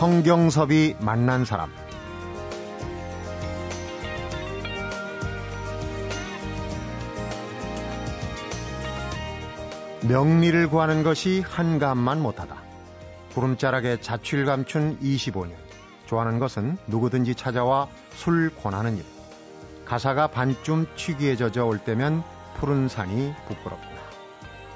성경섭이 만난 사람 명리를 구하는 것이 한감만 못하다. 구름자락에 자취를 감춘 25년. 좋아하는 것은 누구든지 찾아와 술 권하는 일. 가사가 반쯤 취기에 젖어 올 때면 푸른 산이 부끄럽구나.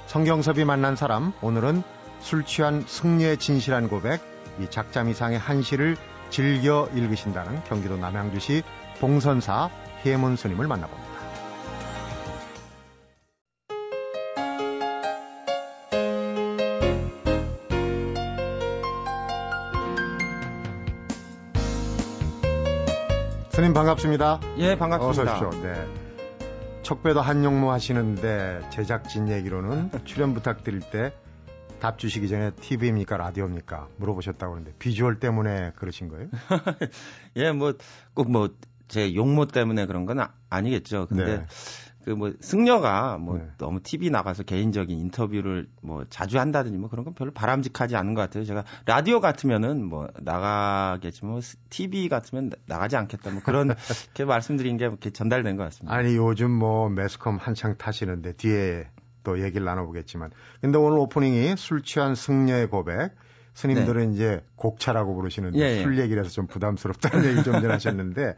성경섭이 만난 사람, 오늘은 술 취한 승려의 진실한 고백, 이 작잠 이상의 한시를 즐겨 읽으신다는 경기도 남양주시 봉선사 해문 스님을 만나봅니다. 스님 반갑습니다. 예, 반갑습니다. 어서 오십시오. 네. 척배도 한용모 하시는데 제작진 얘기로는 출연 부탁드릴 때 답 주시기 전에 TV입니까 라디오입니까 물어보셨다고 하는데 비주얼 때문에 그러신 거예요? 예, 뭐 꼭 뭐 제 용모 때문에 그런 건 아, 니겠죠 근데 네. 그뭐 승려가 뭐 네. 너무 TV 나가서 개인적인 인터뷰를 뭐 자주 한다든지 뭐 그런 건 별로 바람직하지 않은 것 같아요. 제가 라디오 같으면은 뭐 나가겠지만 뭐 TV 같으면 나가지 않겠다 뭐 그런 이렇게 말씀드린 게 이렇게 전달된 것 같습니다. 아니 요즘 뭐 매스컴 한창 타시는데 뒤에 또 얘기를 나눠보겠지만 근데 오늘 오프닝이 술 취한 승려의 고백 스님들은 네. 이제 곡차라고 부르시는데 예, 예. 술 얘기를 해서 좀 부담스럽다는 얘기 좀 전하셨는데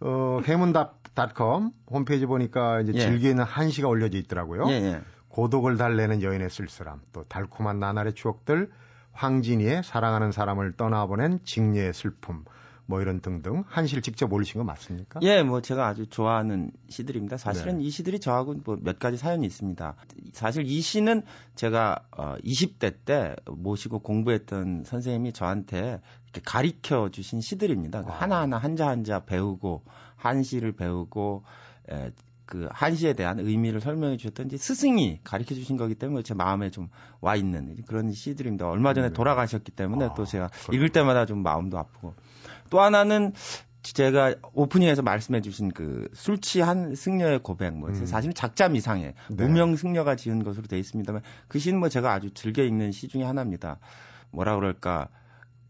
어, 해문닷컴 홈페이지 보니까 이제 예. 즐기는 한시가 올려져 있더라고요. 예, 예. 고독을 달래는 여인의 쓸쓸함, 또 달콤한 나날의 추억들, 황진이의 사랑하는 사람을 떠나보낸 직녀의 슬픔, 뭐 이런 등등 한 시를 직접 올리신 거 맞습니까? 예, 뭐 제가 아주 좋아하는 시들입니다. 사실은 네. 이 시들이 저하고 뭐 몇 가지 사연이 있습니다. 사실 이 시는 제가 어 20대 때 모시고 공부했던 선생님이 저한테 이렇게 가리켜 주신 시들입니다. 아. 하나하나 한자 한자 배우고 한 시를 배우고 에, 그 한시에 대한 의미를 설명해 주셨던 이제 스승이 가르쳐 주신 거기 때문에 제 마음에 좀 와 있는 그런 시들입니다. 얼마 전에 네. 돌아가셨기 때문에 아, 또 제가 그렇구나. 읽을 때마다 좀 마음도 아프고 또 하나는 제가 오프닝에서 말씀해 주신 그 술 취한 승려의 고백 뭐 음. 사실은 작자 미상의 네. 무명 승려가 지은 것으로 되어 있습니다만 그 시는 뭐 제가 아주 즐겨 읽는 시 중에 하나입니다. 뭐라 그럴까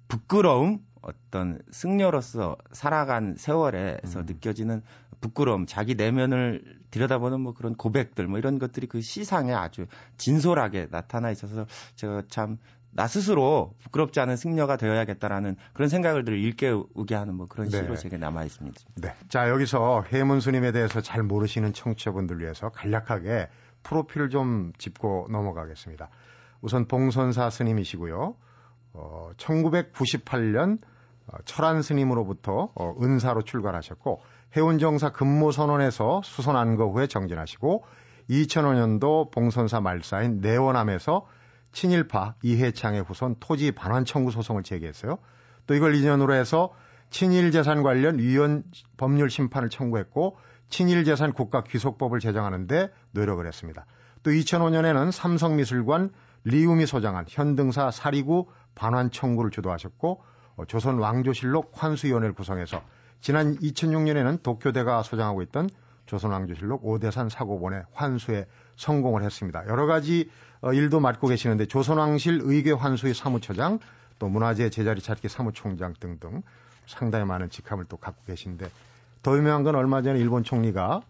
부끄러움 어떤 승려로서 살아간 세월에서 음. 느껴지는 부끄러움, 자기 내면을 들여다보는 뭐 그런 고백들 뭐 이런 것들이 그 시상에 아주 진솔하게 나타나 있어서 제가 참 나 스스로 부끄럽지 않은 승려가 되어야겠다라는 그런 생각을 늘 일깨우게 하는 뭐 그런 시로 네. 제게 남아 있습니다. 네. 자, 여기서 해문 스님에 대해서 잘 모르시는 청취자분들 위해서 간략하게 프로필을 좀 짚고 넘어가겠습니다. 우선 봉선사 스님이시고요. 어, 1998년 어, 철안 스님으로부터 어, 은사로 출가하셨고 해운정사 근무 선언에서 수선한 거 후에 정진하시고 2005년도 봉선사 말사인 내원암에서 친일파 이해창의 후손 토지 반환 청구 소송을 제기했어요. 또 이걸 인연으로 해서 친일 재산 관련 위헌 법률 심판을 청구했고 친일 재산 국가 귀속법을 제정하는데 노력을 했습니다. 또 2005년에는 삼성미술관 리우미 소장한 현등사 사리구 반환 청구를 주도하셨고 어, 조선 왕조실록 환수위원회를 구성해서 지난 2006년에는 도쿄대가 소장하고 있던 조선 왕조실록 오대산 사고본의 환수에 성공을 했습니다. 여러 가지 어, 일도 맡고 계시는데 조선왕실 의궤 환수의 사무처장 또 문화재 제자리 찾기 사무총장 등등 상당히 많은 직함을 또 갖고 계신데 더 유명한 건 얼마 전에 일본 총리가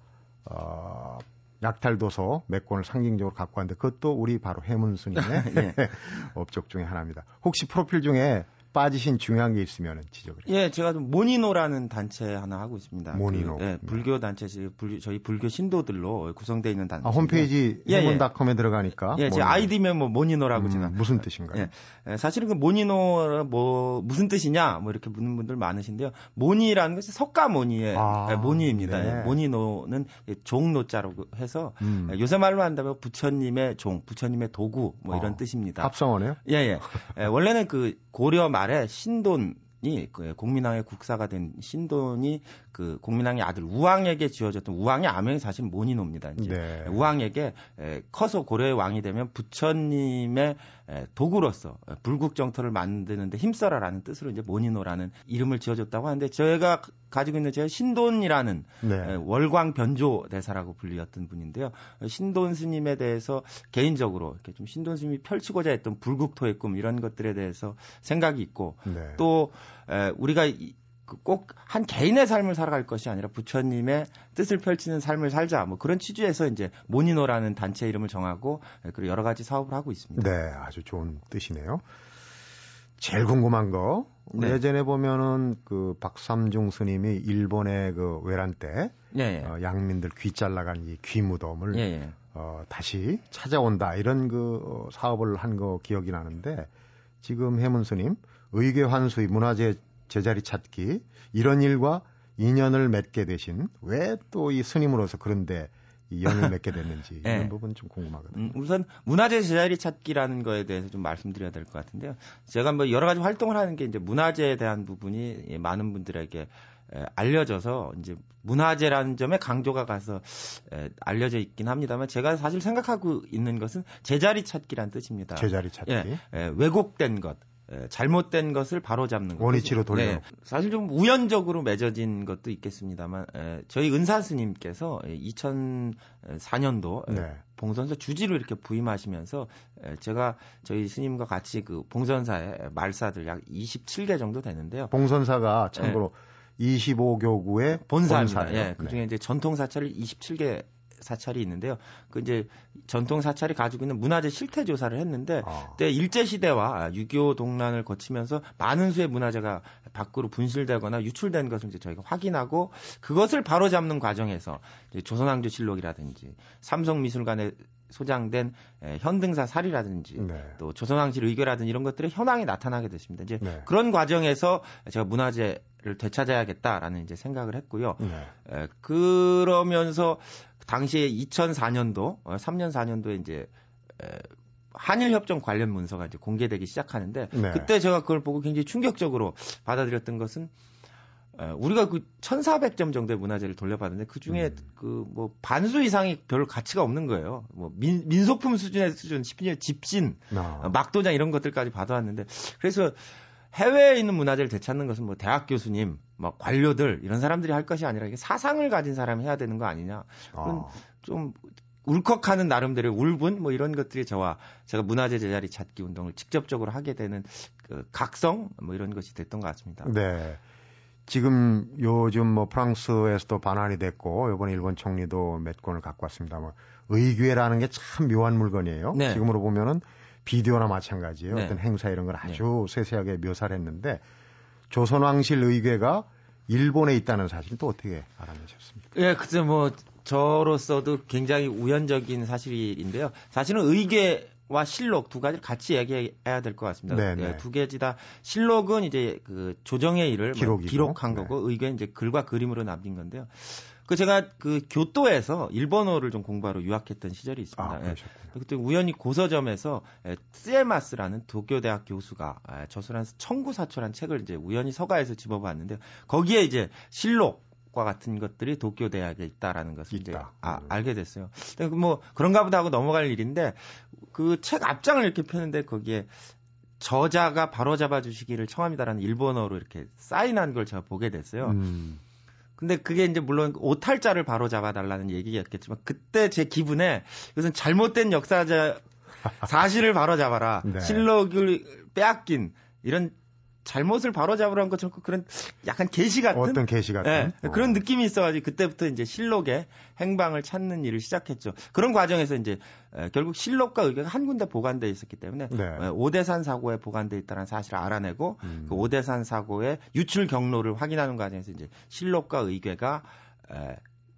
어, 약탈도서 몇 권을 상징적으로 갖고 왔는데 그것도 우리 바로 해문스님의 예. 업적 중에 하나입니다. 혹시 프로필 중에 빠지신 중요한 게 있으면 지적을 해주세요. 예, 제가 좀 모니노라는 단체 하나 하고 있습니다. 모니노. 그, 예, 불교 단체, 불교, 저희 불교 신도들로 구성되어 있는 단체. 아, 홈페이지 예, 해문닷컴에 예. 들어가니까. 예, 제 아이디면 뭐 모니노라고 음, 제가. 무슨 뜻인가요? 예, 예, 사실은 그 모니노 뭐 무슨 뜻이냐 뭐 이렇게 묻는 분들 많으신데요. 모니라는 것이 석가모니의 아, 예, 모니입니다. 네. 예, 모니노는 종노자로 해서 음. 요새 말로 한다면 부처님의 종, 부처님의 도구 뭐 이런 어, 뜻입니다. 합성어네요? 예, 예. 예 원래는 그 고려 말 말에 신돈 이 그 공민왕의 국사가 된 신돈이 그 공민왕의 아들 우왕에게 지어졌던 우왕의 아명이 사실 모니노입니다. 이제 네. 우왕에게 에, 커서 고려의 왕이 되면 부처님의 에, 도구로서 불국 정토를 만드는데 힘써라라는 뜻으로 이제 모니노라는 이름을 지어줬다고 하는데 저희가 가지고 있는 제가 신돈이라는 네. 에, 월광 변조 대사라고 불리었던 분인데요. 신돈 스님에 대해서 개인적으로 이렇게 좀 신돈 스님이 펼치고자 했던 불국토의 꿈 이런 것들에 대해서 생각이 있고 네. 또 에, 우리가 그 꼭한 개인의 삶을 살아갈 것이 아니라 부처님의 뜻을 펼치는 삶을 살자 뭐 그런 취지에서 이제 모니노라는 단체 이름을 정하고 그리고 여러 가지 사업을 하고 있습니다. 네, 아주 좋은 뜻이네요. 제일 궁금한 거 네. 예전에 보면은 그 박삼중 스님이 일본의 그 외란 때 예, 예. 어, 양민들 귀 잘라간 이 귀무덤을 예, 예, 어, 다시 찾아온다 이런 그 어, 사업을 한 거 기억이 나는데 지금 해문 스님 의궤 환수의 문화재 제자리 찾기 이런 일과 인연을 맺게 되신 왜 또 이 스님으로서 그런데 이 연을 맺게 됐는지 네. 이런 부분 좀 궁금하거든요. 음, 우선 문화재 제자리 찾기라는 거에 대해서 좀 말씀드려야 될 것 같은데요. 제가 뭐 여러 가지 활동을 하는 게 이제 문화재에 대한 부분이 많은 분들에게 알려져서 이제 문화재라는 점에 강조가 가서 알려져 있긴 합니다만 제가 사실 생각하고 있는 것은 제자리 찾기란 뜻입니다. 제자리 찾기. 예, 예, 왜곡된 것, 예, 잘못된 것을 바로잡는 원위치로 돌려. 네, 사실 좀 우연적으로 맺어진 것도 있겠습니다만 에, 예, 저희 은사 스님께서 2004년도 예, 네. 봉선사 주지로 이렇게 부임하시면서 에, 제가 저희 스님과 같이 그 봉선사의 말사들 약 27개 정도 되는데요. 봉선사가 참고로 네. 25교구의 본사입니다. 본사예요. 예, 그 중에 네. 이제 전통 사찰을 27개 사찰이 있는데요. 그 이제 전통 사찰이 가지고 있는 문화재 실태 조사를 했는데 아. 그때 일제 시대와 6.25 동란을 거치면서 많은 수의 문화재가 밖으로 분실되거나 유출된 것을 이제 저희가 확인하고 그것을 바로잡는 과정에서 조선왕조 실록이라든지 삼성미술관에 소장된 현등사 살이라든지 네. 또 조선왕실 의교라든지 이런 것들의 현황이 나타나게 됐습니다. 이제 네. 그런 과정에서 제가 문화재를 되찾아야겠다라는 이제 생각을 했고요. 네. 에, 그러면서 당시에 2004년도, 3년 어, 4년도에 이제 한일 협정 관련 문서가 이제 공개되기 시작하는데 네. 그때 제가 그걸 보고 굉장히 충격적으로 받아들였던 것은 우리가 그 1,400점 정도의 문화재를 돌려받았는데 그 중에 음. 그뭐 반수 이상이 별 가치가 없는 거예요. 뭐 민, 민소품 수준의 수준, 집신, 아. 막도장 이런 것들까지 받아왔는데 그래서 해외에 있는 문화재를 되찾는 것은 뭐 대학 교수님, 뭐 관료들 이런 사람들이 할 것이 아니라 이게 사상을 가진 사람이 해야 되는 거 아니냐. 아. 좀 울컥하는 나름대로 울분 뭐 이런 것들이 저와 제가 문화재 제자리 찾기 운동을 직접적으로 하게 되는 그 각성 뭐 이런 것이 됐던 것 같습니다. 네. 지금 요즘 뭐 프랑스에서도 반환이 됐고 이번에 일본 총리도 몇 권을 갖고 왔습니다. 뭐 의궤라는 게 참 묘한 물건이에요. 네. 지금으로 보면은 비디오나 마찬가지예요. 네. 어떤 행사 이런 걸 아주 네. 세세하게 묘사를 했는데 조선왕실 의궤가 일본에 있다는 사실 또 어떻게 알아내셨습니까? 예, 그죠. 뭐 저로서도 굉장히 우연적인 사실인데요. 사실은 의궤 와 실록 두 가지를 같이 얘기해야 될 것 같습니다. 네, 네. 예, 두 개지 다 실록은 이제 그 조정의 일을 뭐 기록한 거고 네. 의궤는 이제 글과 그림으로 남긴 건데요. 그 제가 그 교토에서 일본어를 좀 공부하러 유학했던 시절이 있습니다. 아, 예. 그때 우연히 고서점에서 예, 쓰에마스라는 도쿄 대학 교수가 예, 저술한 청구사초란 책을 이제 우연히 서가에서 집어봤는데 거기에 이제 실록 과 같은 것들이 도쿄 대학에 있다라는 것을 있다. 이제 아, 음. 알게 됐어요. 뭐 그런가 보다 하고 넘어갈 일인데 그 책 앞장을 이렇게 펴는데 거기에 저자가 바로 잡아 주시기를 청합니다라는 일본어로 이렇게 사인한 걸 제가 보게 됐어요. 음. 근데 그게 이제 물론 오탈자를 바로 잡아달라는 얘기였겠지만 그때 제 기분에 이것은 잘못된 역사자 사실을 바로 잡아라. 네. 실록을 빼앗긴 이런 잘못을 바로잡으라는 것처럼 그런 약간 계시 같은 어떤 계시 같은 네, 어. 그런 느낌이 있어가지고 그때부터 이제 실록의 행방을 찾는 일을 시작했죠. 그런 과정에서 이제 결국 실록과 의견가 한 군데 보관돼 있었기 때문에 네. 오대산 사고에 보관돼 있다는 사실을 알아내고 음. 그 오대산 사고의 유출 경로를 확인하는 과정에서 이제 실록과 의궤가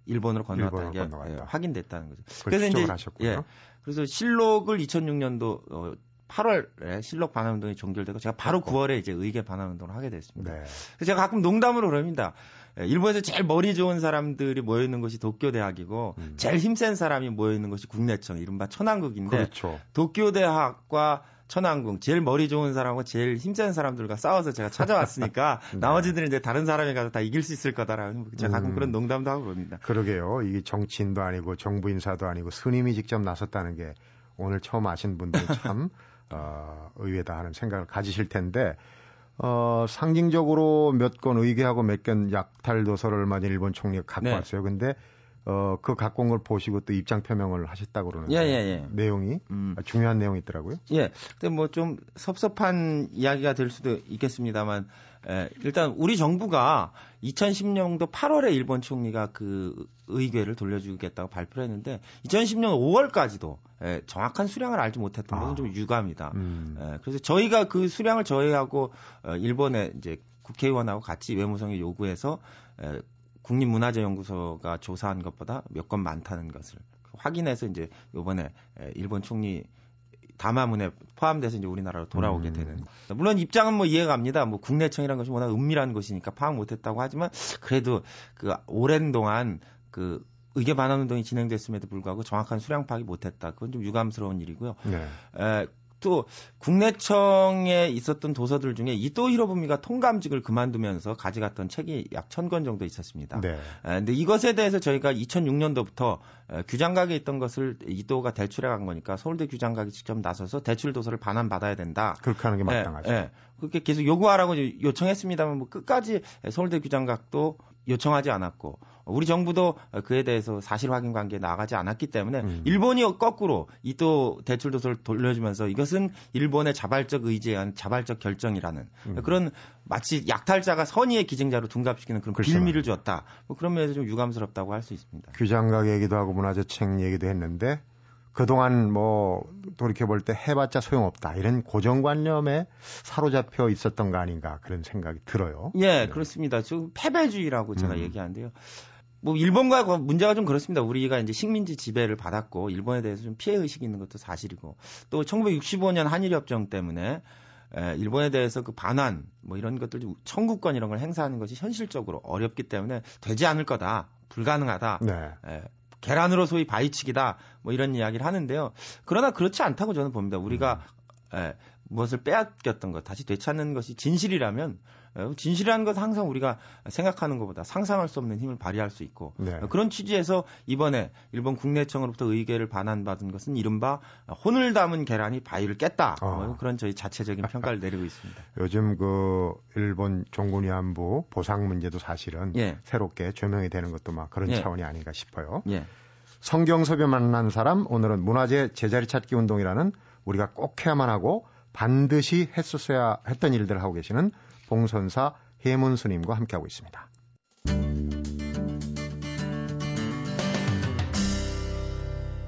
일본으로 건너왔다는 게 확인됐다는 거죠. 그래서 이제 하셨군요. 예. 그래서 실록을 2006년도 어, 8월에 실록 반환 운동이 종결되고 제가 바로 9월에 이제 의계 반환 운동을 하게 됐습니다. 네. 제가 가끔 농담으로 그럽니다. 예, 일본에서 제일 머리 좋은 사람들이 모여 있는 곳이 도쿄 대학이고 음. 제일 힘센 사람이 모여 있는 곳이 국내청 이른바 천안국인데 그렇죠. 도쿄 대학과 천왕궁 제일 머리 좋은 사람하고 제일 힘센 사람들과 싸워서 제가 찾아왔으니까 네. 나머지들은 이제 다른 사람이 가서 다 이길 수 있을 거다라고 제가 가끔 음. 그런 농담도 하고 그럽니다. 그러게요. 이게 정치인도 아니고 정부 인사도 아니고 스님이 직접 나섰다는 게 오늘 처음 아신 분들은 참 어, 의외다 하는 생각을 가지실 텐데 어, 상징적으로 몇 건 의계하고 몇 건 약탈 도서를 전 일본 총리가 갖고 네. 왔어요. 근데 어, 그 갖고 온 걸 보시고 또 입장 표명을 하셨다고 그러는데 예, 예, 예. 내용이 음. 중요한 내용이 있더라고요. 예. 근데 뭐 좀 섭섭한 이야기가 될 수도 있겠습니다만 에, 일단 우리 정부가 2010년도 8월에 일본 총리가 그 의궤를 돌려주겠다고 발표를 했는데 2010년 5월까지도 에, 정확한 수량을 알지 못했던 것은 아. 좀 유감이다. 음. 에, 그래서 저희가 그 수량을 저희하고 어, 일본의 이제 국회의원하고 같이 외무성에 요구해서 에, 국립문화재연구소가 조사한 것보다 몇 건 많다는 것을 확인해서 이제 요번에 일본 총리 담화문에 포함돼서 이제 우리나라로 돌아오게 음. 되는. 물론 입장은 뭐 이해가 갑니다. 뭐 국내청이라는 것이 워낙 은밀한 곳이니까 파악 못했다고 하지만 그래도 그 오랜 동안 그 의계 반환 운동이 진행됐음에도 불구하고 정확한 수량 파악이 못했다. 그건 좀 유감스러운 일이고요. 네. 에, 또 국내청에 있었던 도서들 중에 이토 히로부미가 통감직을 그만두면서 가져갔던 책이 약천권 정도 있었습니다. 네. 근데 이것에 대해서 저희가 2006년도부터 규장각에 있던 것을 이토가 대출해 간 거니까 서울대 규장각이 직접 나서서 대출 도서를 반환받아야 된다. 그렇게 하는 게 마땅하죠. 네, 네. 그렇게 계속 요구하라고 요청했습니다만 뭐 끝까지 서울대 규장각도 요청하지 않았고 우리 정부도 그에 대해서 사실 확인 관계에 나가지 않았기 때문에 음. 일본이 거꾸로 이 또 대출 도서를 돌려주면서 이것은 일본의 자발적 의지에 의한 자발적 결정이라는 음. 그런 마치 약탈자가 선의의 기증자로 둔갑시키는 그런 글쎄 빌미를 주었다. 뭐 그런 면에서 좀 유감스럽다고 할 수 있습니다. 규장각 얘기도 하고 문화재책 얘기도 했는데 그동안 뭐 돌이켜 볼 때 해봤자 소용없다 이런 고정관념에 사로잡혀 있었던 거 아닌가 그런 생각이 들어요. 예, 네. 그렇습니다. 지금 패배주의라고 제가 음. 얘기하는데요. 뭐 일본과 문제가 좀 그렇습니다. 우리가 이제 식민지 지배를 받았고 일본에 대해서 좀 피해 의식이 있는 것도 사실이고 또 1965년 한일 협정 때문에 에, 일본에 대해서 그 반환 뭐 이런 것들 청구권 이런 걸 행사하는 것이 현실적으로 어렵기 때문에 되지 않을 거다. 불가능하다. 네. 에, 계란으로 소위 바위치기다. 뭐 이런 이야기를 하는데요. 그러나 그렇지 않다고 저는 봅니다. 우리가 음. 에, 무엇을 빼앗겼던 것 다시 되찾는 것이 진실이라면 어, 진실이라는 것은 항상 우리가 생각하는 것보다 상상할 수 없는 힘을 발휘할 수 있고 네. 그런 취지에서 이번에 일본 국내청으로부터 의계를 반환받은 것은 이른바 혼을 담은 계란이 바위를 깼다 어. 뭐 그런 저희 자체적인 평가를 내리고 있습니다. 요즘 그 일본 종군위안부 보상 문제도 사실은 예. 새롭게 조명이 되는 것도 막 그런 예. 차원이 아닌가 싶어요. 예. 성경섭이 만난 사람 오늘은 문화재 제자리 찾기 운동이라는 우리가 꼭 해야만 하고 반드시 했었어야 했던 일들을 하고 계시는 봉선사 해문 스님과 함께하고 있습니다.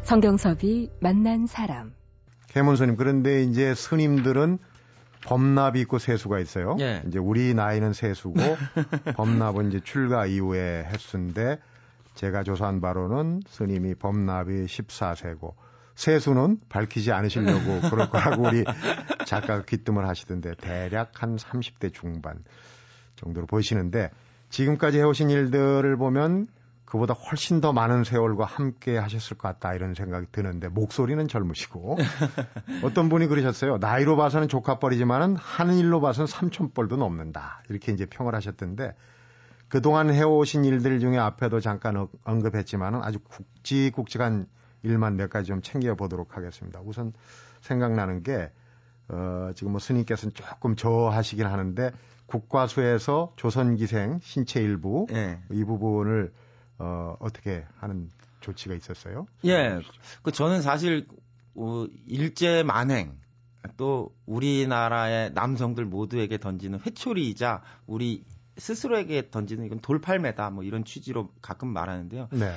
성경섭이 만난 사람. 해문 스님 그런데 이제 스님들은 범납이 있고 세수가 있어요. 예. 이제 우리 나이는 세수고 범납은 이제 출가 이후에 했수인데 제가 조사한 바로는 스님이 범납이 14세고 세수는 밝히지 않으시려고 그럴 거라고 우리 작가가 귀뜸을 하시던데 대략 한 30대 중반 정도로 보시는데 지금까지 해오신 일들을 보면 그보다 훨씬 더 많은 세월과 함께 하셨을 것 같다 이런 생각이 드는데 목소리는 젊으시고 어떤 분이 그러셨어요. 나이로 봐서는 조카뻘이지만은 하는 일로 봐서는 삼촌뻘도 넘는다 이렇게 이제 평을 하셨던데 그동안 해오신 일들 중에 앞에도 잠깐 언급했지만은 아주 굵직굵직한 일만 몇 가지 좀 챙겨 보도록 하겠습니다. 우선 생각나는 게 어, 지금 뭐 스님께서는 조금 저하시긴 하는데 국과수에서 조선기생 신체 일부 예. 이 부분을 어, 어떻게 하는 조치가 있었어요? 예, 그 저는 사실 어, 일제 만행 또 우리나라의 남성들 모두에게 던지는 회초리이자 우리 스스로에게 던지는 이건 돌팔매다 뭐 이런 취지로 가끔 말하는데요. 네.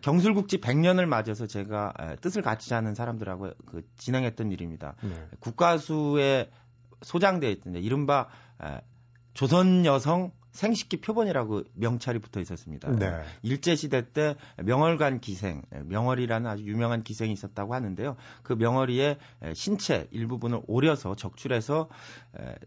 경술국지 100년을 맞아서 제가 뜻을 같이 하는 사람들하고 그 진행했던 일입니다. 네. 국가수에 소장되어 있던 이른바 조선 여성 생식기 표본이라고 명찰이 붙어 있었습니다. 네. 일제 시대 때 명월관 기생, 명월이라는 아주 유명한 기생이 있었다고 하는데요. 그 명월이의 신체 일부분을 오려서 적출해서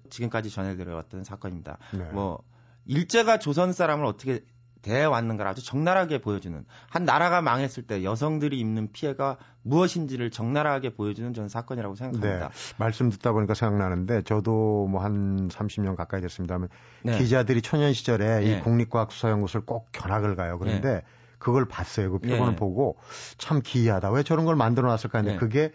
지금까지 전해드려왔던 사건입니다. 네. 뭐 일제가 조선 사람을 어떻게 왔는 걸 아주 적나라하게 보여주는 한 나라가 망했을 때 여성들이 입는 피해가 무엇인지를 적나라하게 보여주는 저는 사건이라고 생각합니다. 네. 말씀 듣다 보니까 생각나는데 저도 뭐 한 30년 가까이 됐습니다만 네. 기자들이 초년 시절에 네. 이 국립과학수사연구소를 꼭 견학을 가요. 그런데 네. 그걸 봤어요. 그 표본을 네. 보고 참 기이하다. 왜 저런 걸 만들어 놨을까 했는데 네. 그게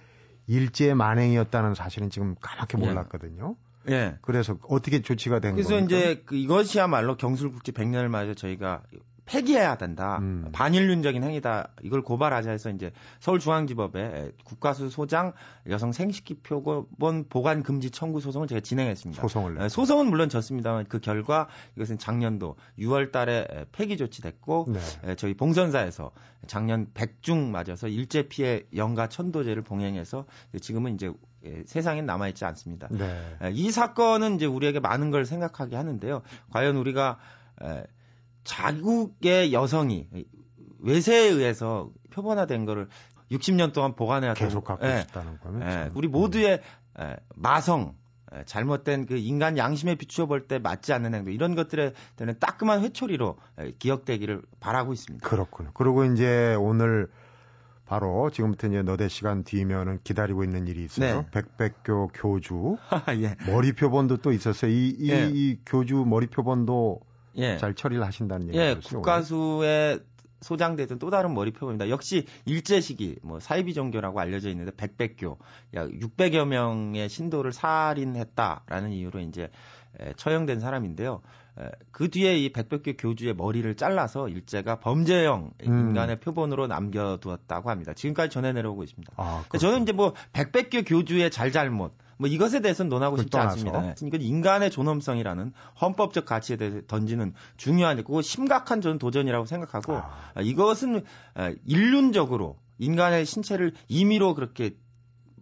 일제 만행이었다는 사실은 지금 까맣게 몰랐거든요. 예. 그래서 어떻게 조치가 된 거예요? 그래서 겁니까? 이제 그 이것이야말로 경술국제 100년을 맞아 저희가 폐기해야 된다. 음. 반인륜적인 행위다. 이걸 고발하자 해서 이제 서울중앙지법에 국가수 소장 여성 생식기 표본 보관 금지 청구 소송을 제가 진행했습니다. 소송을 네, 소송은 물론 졌습니다만 그 결과 이것은 작년도 6월 달에 폐기 조치됐고 네. 저희 봉선사에서 작년 백중 맞아서 일제 피해 연가 천도제를 봉행해서 지금은 이제 예, 세상엔 남아있지 않습니다. 네. 이 사건은 이제 우리에게 많은 걸 생각하게 하는데요. 과연 우리가 자국의 여성이 외세에 의해서 표본화된 거를 60년 동안 보관해야 계속 갖고 예, 있다는 거면 예, 우리 모두의 예, 마성 예, 잘못된 그 인간 양심에 비추어 볼 때 맞지 않는 행동 이런 것들에 대한 따끔한 회초리로 예, 기억되기를 바라고 있습니다. 그렇군요. 그리고 이제 오늘 바로 지금부터 이제 너대 시간 뒤면은 기다리고 있는 일이 있어요. 네. 백백교 교주 예. 머리 표본도 또 있었어요. 이, 이, 예. 이 교주 머리 표본도 예. 잘 처리를 하신다는 얘기죠. 예, 국가수에 소장되던 또 다른 머리표입니다. 역시 일제 시기 뭐 사이비 종교라고 알려져 있는데 백백교 약 600여 명의 신도를 살인했다라는 이유로 이제 처형된 사람인데요. 그 뒤에 이 백백교 교주의 머리를 잘라서 일제가 범죄형 음. 인간의 표본으로 남겨두었다고 합니다. 지금까지 전해 내려오고 있습니다. 아, 저는 이제 뭐 백백교 교주의 잘잘못 뭐 이것에 대해서는 논하고 싶지 떠나서. 않습니다. 이건 인간의 존엄성이라는 헌법적 가치에 대해서 던지는 중요한 그거 심각한 전 도전이라고 생각하고 아. 이것은 인륜적으로 인간의 신체를 임의로 그렇게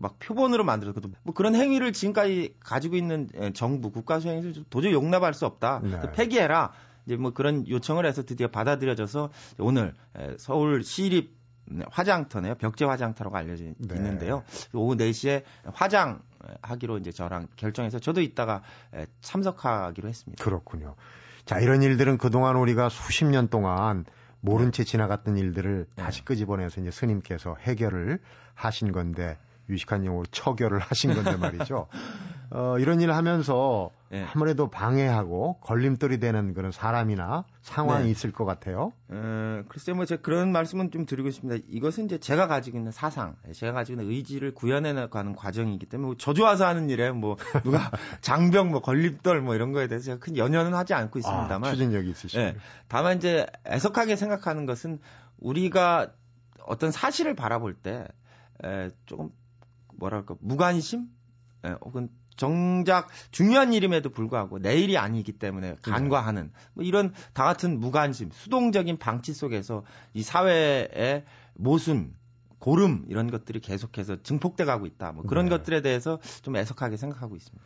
막 표본으로 만들었거든. 뭐 그런 행위를 지금까지 가지고 있는 정부 국가 수행에서 도저히 용납할 수 없다. 네. 폐기해라. 이제 뭐 그런 요청을 해서 드디어 받아들여져서 오늘 서울 시립 화장터네요. 벽제 화장터라고 알려져 네. 있는데요. 오후 4시에 화장하기로 이제 저랑 결정해서 저도 이따가 참석하기로 했습니다. 그렇군요. 자, 이런 일들은 그동안 우리가 수십 년 동안 모른 채 지나갔던 일들을 네. 다시 끄집어내서 이제 스님께서 해결을 하신 건데 유식한 용어로 처결을 하신 건데 말이죠. 어, 이런 일을 하면서 네. 아무래도 방해하고 걸림돌이 되는 그런 사람이나 상황이 네. 있을 것 같아요. 어, 글쎄 뭐 제가 그런 말씀은 좀 드리고 싶습니다. 이것은 이제 제가 가지고 있는 사상, 제가 가지고 있는 의지를 구현해 나가는 과정이기 때문에 뭐 저주와서 하는 일에 뭐 누가 장병 뭐 걸림돌 뭐 이런 거에 대해서 제가 큰 연연은 하지 않고 있습니다만 아, 추진력이 있으시죠. 네. 다만 이제 애석하게 생각하는 것은 우리가 어떤 사실을 바라볼 때 에, 조금 뭐랄까 무관심 예, 혹은 정작 중요한 일임에도 불구하고 내일이 아니기 때문에 간과하는 뭐 이런 다 같은 무관심, 수동적인 방치 속에서 이 사회의 모순, 고름 이런 것들이 계속해서 증폭돼 가고 있다. 뭐 그런 네. 것들에 대해서 좀 애석하게 생각하고 있습니다.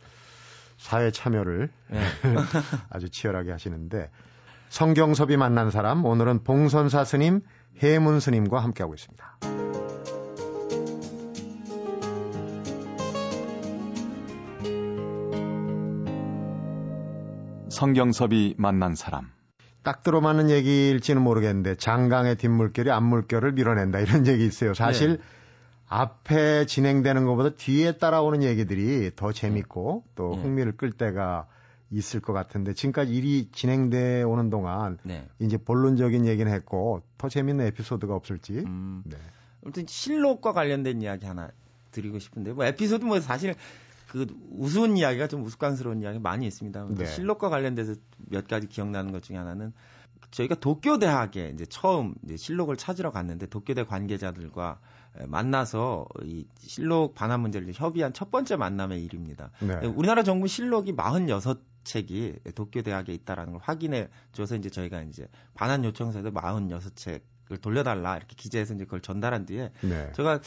사회 참여를 네. 아주 치열하게 하시는데 성경섭이 만난 사람 오늘은 봉선사 스님, 해문 스님과 함께하고 있습니다. 성경섭이 만난 사람. 딱 들어맞는 얘기일지는 모르겠는데 장강의 뒷물결이 앞물결을 밀어낸다 이런 얘기 있어요. 사실 네. 앞에 진행되는 것보다 뒤에 따라오는 얘기들이 더 재밌고 또 네. 흥미를 끌 때가 있을 것 같은데 지금까지 일이 진행돼 오는 동안 네. 이제 본론적인 얘기는 했고 더 재밌는 에피소드가 없을지. 음. 네. 아무튼 실록과 관련된 이야기 하나 드리고 싶은데 뭐 에피소드 뭐 사실 그 우스운 이야기가 좀 우스꽝스러운 이야기 많이 있습니다. 네. 실록과 관련돼서 몇 가지 기억나는 것 중에 하나는 저희가 도쿄 대학에 이제 처음 이제 실록을 찾으러 갔는데 도쿄대 관계자들과 만나서 이 실록 반환 문제를 협의한 첫 번째 만남의 일입니다. 네. 우리나라 정부 실록이 46책이 도쿄 대학에 있다라는 걸 확인해 줘서 이제 저희가 이제 반환 요청서에도 46책을 돌려달라 이렇게 기재해서 이제 그걸 전달한 뒤에 네. 제가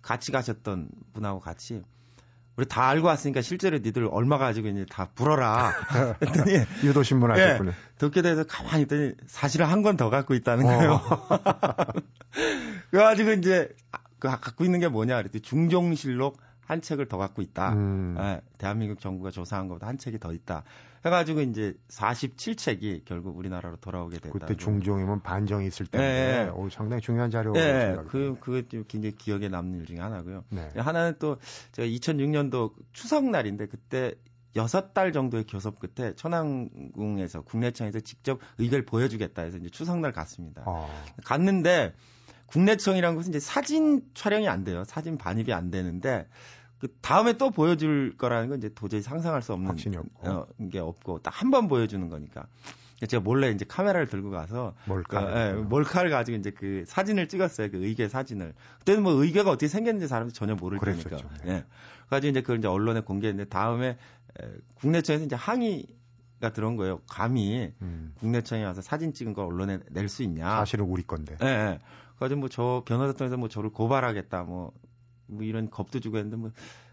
같이 가셨던 분하고 같이 우리 다 알고 왔으니까 실제로 니들 얼마 가지고 있니 다 불어라. 했더니 유도 신문 하셨군요. 예, 듣게 돼서 가만히 있더니 사실은 한 권 더 갖고 있다는 어. 거예요. 그래가지고 이제 그 갖고 있는 게 뭐냐 그랬더니 중종실록 한 책을 더 갖고 있다. 음. 예, 대한민국 정부가 조사한 것보다 한 책이 더 있다. 해가지고 이제 47책이 결국 우리나라로 돌아오게 됐다. 그때 중종이면 반정이 있을 때인데 네. 오, 상당히 중요한 자료가 네, 그 그게 좀 굉장히 기억에 남는 일 중에 하나고요. 네. 하나는 또 제가 2006년도 추석 날인데 그때 여섯 달 정도의 교섭 끝에 천안궁에서 국내청에서 직접 의결 보여주겠다 해서 이제 추석날 갔습니다. 아. 갔는데 국내청이라는 것은 이제 사진 촬영이 안 돼요. 사진 반입이 안 되는데 그 다음에 또 보여줄 거라는 건 이제 도저히 상상할 수 없는 확신이 없고. 어, 게 없고 딱 한 번 보여주는 거니까. 제가 몰래 이제 카메라를 들고 가서 몰카 그, 예, 몰카를 가지고 이제 그 사진을 찍었어요. 그 의계 사진을. 그때는 뭐 의계가 어떻게 생겼는지 사람들이 전혀 모를 테니까. 네. 예. 가지고 이제 그걸 이제 언론에 공개했는데 다음에 에, 국내청에서 이제 항의가 들어온 거예요. 감히 음. 국내청에 와서 사진 찍은 걸 언론에 낼 수 있냐. 사실은 우리 건데. 예. 네. 가지고 뭐 저 변호사 통해서 뭐 저를 고발하겠다 뭐 뭐 이런 겁도 주고 했는데 뭐,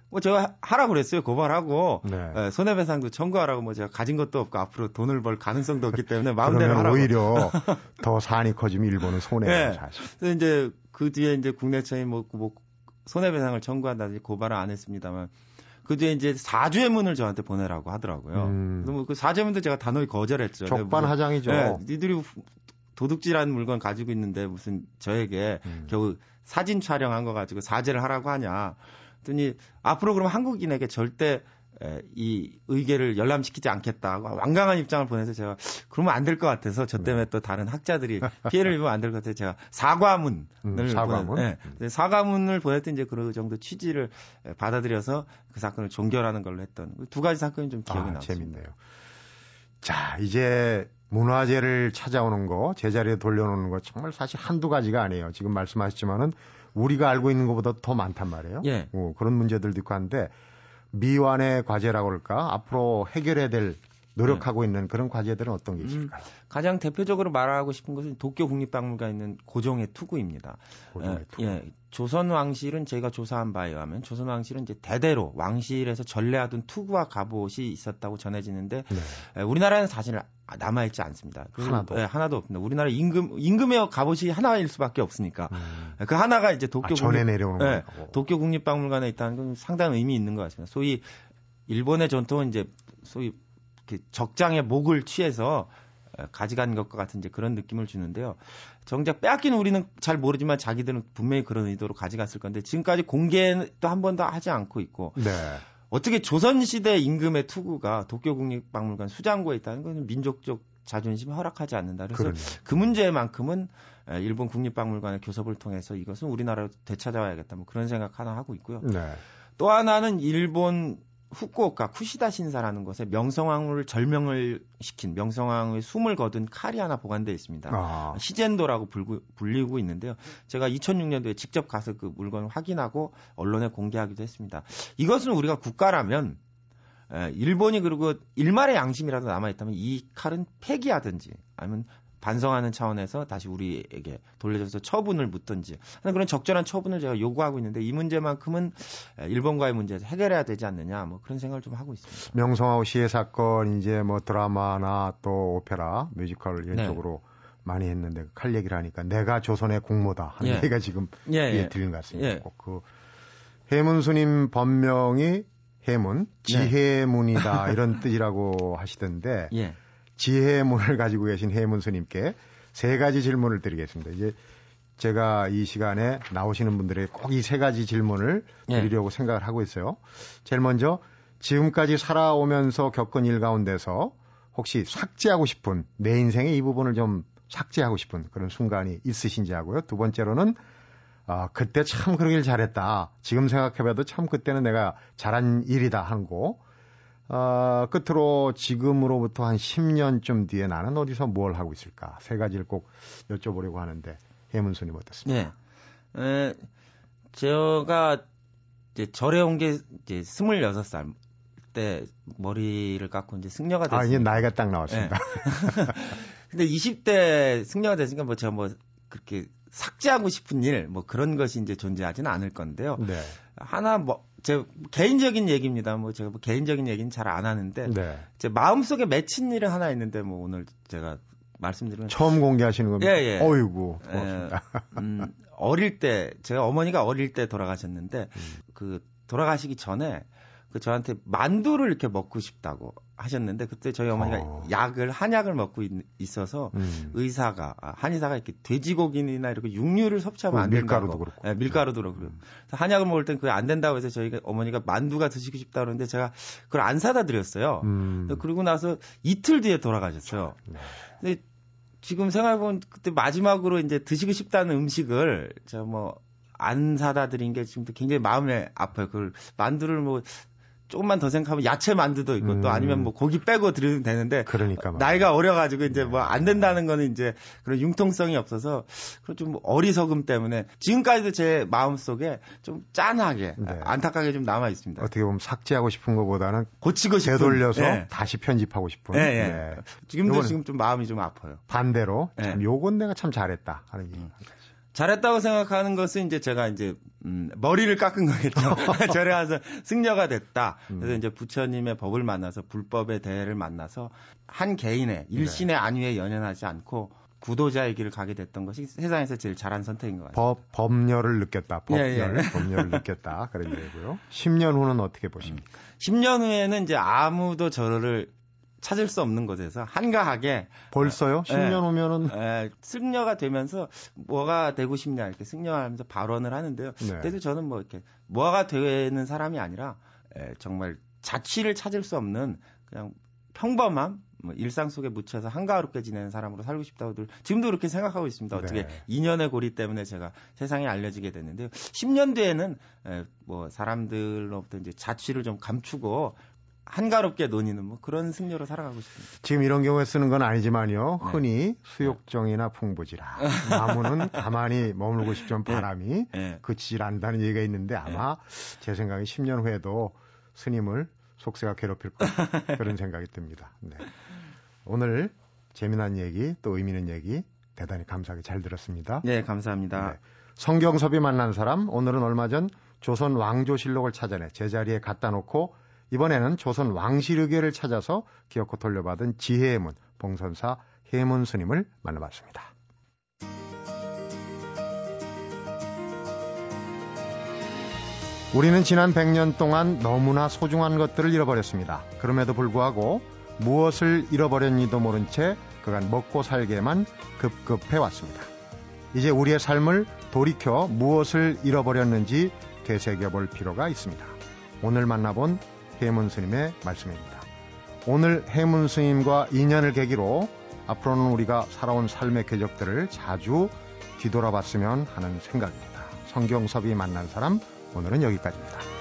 뭐 제가 하라고 그랬어요. 고발하고 네. 예, 손해배상도 청구하라고 뭐 제가 가진 것도 없고 앞으로 돈을 벌 가능성도 없기 때문에 마음대로 하라고. 오히려 더 산이 커지면 일본은 손해예요, 네. 사실. 그래서 이제 그 뒤에 이제 국내청이 뭐, 뭐 손해배상을 청구한다든지 고발을 안 했습니다만 그 뒤에 이제 사주의 문을 저한테 보내라고 하더라고요. 음. 그래서 뭐그 사주의 문도 제가 단호히 거절했죠. 적반하장이죠. 네, 니들이 도둑질한 물건 가지고 있는데 무슨 저에게 음. 겨우 사진 촬영한 거 가지고 사죄를 하라고 하냐. 그랬더니 앞으로 그러면 한국인에게 절대 에, 이 의계를 열람시키지 않겠다. 완강한 입장을 보내서 제가 그러면 안 될 것 같아서 저 때문에 네. 또 다른 학자들이 피해를 입으면 안 될 것 같아서 제가 사과문을 음, 사과문? 보내, 네, 사과문을 보냈더니 이제 그런 정도 취지를 받아들여서 그 사건을 종결하는 걸로 했던 두 가지 사건이 좀 기억이 아, 남습니다. 재밌네요. 자, 이제 문화재를 찾아오는 거, 제자리에 돌려놓는 거 정말 사실 한두 가지가 아니에요. 지금 말씀하셨지만은 우리가 알고 있는 것보다 더 많단 말이에요. 예. 어, 그런 문제들도 있고 한데 미완의 과제라고 할까? 앞으로 해결해야 될 노력하고 네. 있는 그런 과제들은 어떤 게 음, 있을까요? 음, 가장 대표적으로 말하고 싶은 것은 도쿄 국립박물관에 있는 고종의 투구입니다. 고종의 투구. 예, 예, 조선 왕실은 저희가 조사한 바에 의하면 조선 왕실은 이제 대대로 왕실에서 전래하던 투구와 갑옷이 있었다고 전해지는데 네. 예, 우리나라는 사실 남아 있지 않습니다. 하나도 예, 하나도 없습니다. 우리나라 임금 임금의 갑옷이 하나일 수밖에 없으니까 음. 그 하나가 이제 도쿄 아, 전에 내려오는 예, 도쿄 국립박물관에 있다는 건 상당히 의미 있는 것 같습니다. 소위 일본의 전통은 이제 소위 적장의 목을 취해서 가져간 것과 같은 이제 그런 느낌을 주는데요. 정작 빼앗기는 우리는 잘 모르지만 자기들은 분명히 그런 의도로 가져갔을 건데 지금까지 공개도 한 번도 하지 않고 있고 네. 어떻게 조선시대 임금의 투구가 도쿄국립박물관 수장고에 있다는 것은 민족적 자존심이 허락하지 않는다. 그래서 그러네. 그 문제만큼은 일본 국립박물관의 교섭을 통해서 이것은 우리나라로 되찾아와야겠다. 뭐 그런 생각 하나 하고 있고요. 네. 또 하나는 일본 후쿠오카 쿠시다 신사라는 곳에 명성황후를 절명을 시킨 명성황후의 숨을 거둔 칼이 하나 보관되어 있습니다. 아. 시젠도라고 불구, 불리고 있는데요. 제가 2006년도에 직접 가서 그 물건을 확인하고 언론에 공개하기도 했습니다. 이것은 우리가 국가라면 에, 일본이 그리고 일말의 양심이라도 남아있다면 이 칼은 폐기하든지 아니면 반성하는 차원에서 다시 우리에게 돌려줘서 처분을 묻든지 하는 그런 적절한 처분을 제가 요구하고 있는데 이 문제만큼은 일본과의 문제에서 해결해야 되지 않느냐 뭐 그런 생각을 좀 하고 있습니다. 명성하고 시해 사건 이제 뭐 드라마나 또 오페라 뮤지컬 이런 네. 쪽으로 많이 했는데 칼 얘기를 하니까 내가 조선의 공모다 하는 예. 얘기가 지금 예, 예. 들린 것 같습니다. 예. 그 해문 스님 법명이 해문 네. 지혜문이다 이런 뜻이라고 하시던데 예. 지혜의 문을 가지고 계신 해문 스님께 세 가지 질문을 드리겠습니다. 이제 제가 이 시간에 나오시는 분들에게 꼭 이 세 가지 질문을 예. 드리려고 네. 생각을 하고 있어요. 제일 먼저 지금까지 살아오면서 겪은 일 가운데서 혹시 삭제하고 싶은 내 인생의 이 부분을 좀 삭제하고 싶은 그런 순간이 있으신지 하고요. 두 번째로는 아, 그때 참 그러길 잘했다. 지금 생각해봐도 참 그때는 내가 잘한 일이다 거. 어, 끝으로 지금으로부터 한 10년쯤 뒤에 나는 어디서 뭘 하고 있을까? 세 가지를 꼭 여쭤보려고 하는데, 해문수님 어떻습니까? 네. 에, 제가 이제 절에 온 게 이제 26살 때 머리를 깎고 이제 승려가 됐어요. 아, 이제 나이가 딱 나왔습니다. 네. 근데 20대 승려가 됐으니까 뭐 제가 뭐 그렇게 삭제하고 싶은 일, 뭐 그런 것이 이제 존재하지는 않을 건데요. 네. 하나 뭐, 제 개인적인 얘기입니다. 뭐 제가 뭐 개인적인 얘기는 잘 안 하는데 네. 제 마음속에 맺힌 일이 하나 있는데 뭐 오늘 제가 말씀드리면 처음 공개하시는 겁니다. 예, 예. 어이구. 고맙습니다. 예, 음, 어릴 때 제가 어머니가 어릴 때 돌아가셨는데 음. 그 돌아가시기 전에 그 저한테 만두를 이렇게 먹고 싶다고 하셨는데 그때 저희 어머니가 어. 약을 한약을 먹고 있, 어서 음. 의사가 아, 한의사가 이렇게 돼지고기나 이렇게 육류를 섭취하면 안 된다고 밀가루도 그렇고 네, 밀가루도 그렇고 음. 한약을 먹을 땐 그게 안 된다고 해서 저희가 어머니가 만두가 드시고 싶다 그러는데 제가 그걸 안 사다 드렸어요. 음. 그리고 나서 이틀 뒤에 돌아가셨어요. 네. 근데 지금 생각해보면 그때 마지막으로 이제 드시고 싶다는 음식을 제가 뭐안 사다 드린 게 지금도 굉장히 마음에 아파요. 그걸 만두를 뭐 조금만 더 생각하면 야채 만두도 있고 음. 또 아니면 뭐 고기 빼고 드리면 되는데 그러니까 나이가 어려가지고 이제 뭐 안 된다는 거는 이제 그런 융통성이 없어서 그런 좀 어리석음 때문에 지금까지도 제 마음 속에 좀 짠하게 네. 안타깝게 좀 남아 있습니다. 어떻게 보면 삭제하고 싶은 것보다는 고치고 싶은 되돌려서 네. 다시 편집하고 싶은. 네, 네. 네. 지금도 지금 좀 마음이 좀 아파요. 반대로 참 요건 내가 참 잘했다 하는 게. 음. 잘했다고 생각하는 것은 이제 제가 이제 음, 머리를 깎은 거겠죠. 절에 와서 승려가 됐다. 그래서 음. 이제 부처님의 법을 만나서 불법의 대회를 만나서 한 개인의 일신의 네. 안위에 연연하지 않고 구도자의 길을 가게 됐던 것이 세상에서 제일 잘한 선택인 것 같아요. 법, 법렬을 느꼈다. 법렬, 예, 예. 법렬을 느꼈다. 그런 얘기고요. 10년 후는 어떻게 보십니까? 10년 후에는 이제 아무도 저를 찾을 수 없는 곳에서 한가하게 벌써요? 10년 예, 오면은 예, 승려가 되면서 뭐가 되고 싶냐 이렇게 승려하면서 발언을 하는데요. 네. 그래도 저는 뭐 이렇게 뭐가 되는 사람이 아니라 예, 정말 자취를 찾을 수 없는 그냥 평범함 뭐 일상 속에 묻혀서 한가롭게 지내는 사람으로 살고 싶다고 들 지금도 그렇게 생각하고 있습니다. 어떻게 네. 2년의 고리 때문에 제가 세상에 알려지게 됐는데요. 10년 뒤에는 에, 뭐 사람들로부터 이제 자취를 좀 감추고 한가롭게 논의는 뭐 그런 승려로 살아가고 싶습니다. 지금 이런 경우에 쓰는 건 아니지만요. 네. 흔히 수욕정이나 풍부지라 나무는 가만히 머물고 네. 바람이 네. 그치질 않는다는 얘기가 있는데 아마 네. 제 생각에 10년 후에도 스님을 속세가 괴롭힐 것 그런 생각이 듭니다. 네. 오늘 재미난 얘기 또 의미 있는 얘기 대단히 감사하게 잘 들었습니다. 네, 감사합니다. 네. 성경섭이 만난 사람 오늘은 얼마 전 조선 왕조실록을 찾아내 제자리에 갖다 놓고 이번에는 조선 왕실의계를 찾아서 기어코 돌려받은 지혜의 문 봉선사 해문 스님을 만나봤습니다. 우리는 지난 100년 동안 너무나 소중한 것들을 잃어버렸습니다. 그럼에도 불구하고 무엇을 잃어버렸니도 모른 채 그간 먹고 살게만 급급해 왔습니다. 이제 우리의 삶을 돌이켜 무엇을 잃어버렸는지 되새겨 볼 필요가 있습니다. 오늘 만나본 해문 스님의 말씀입니다. 오늘 해문 스님과 인연을 계기로 앞으로는 우리가 살아온 삶의 궤적들을 자주 뒤돌아봤으면 하는 생각입니다. 성경섭이 만난 사람 오늘은 여기까지입니다.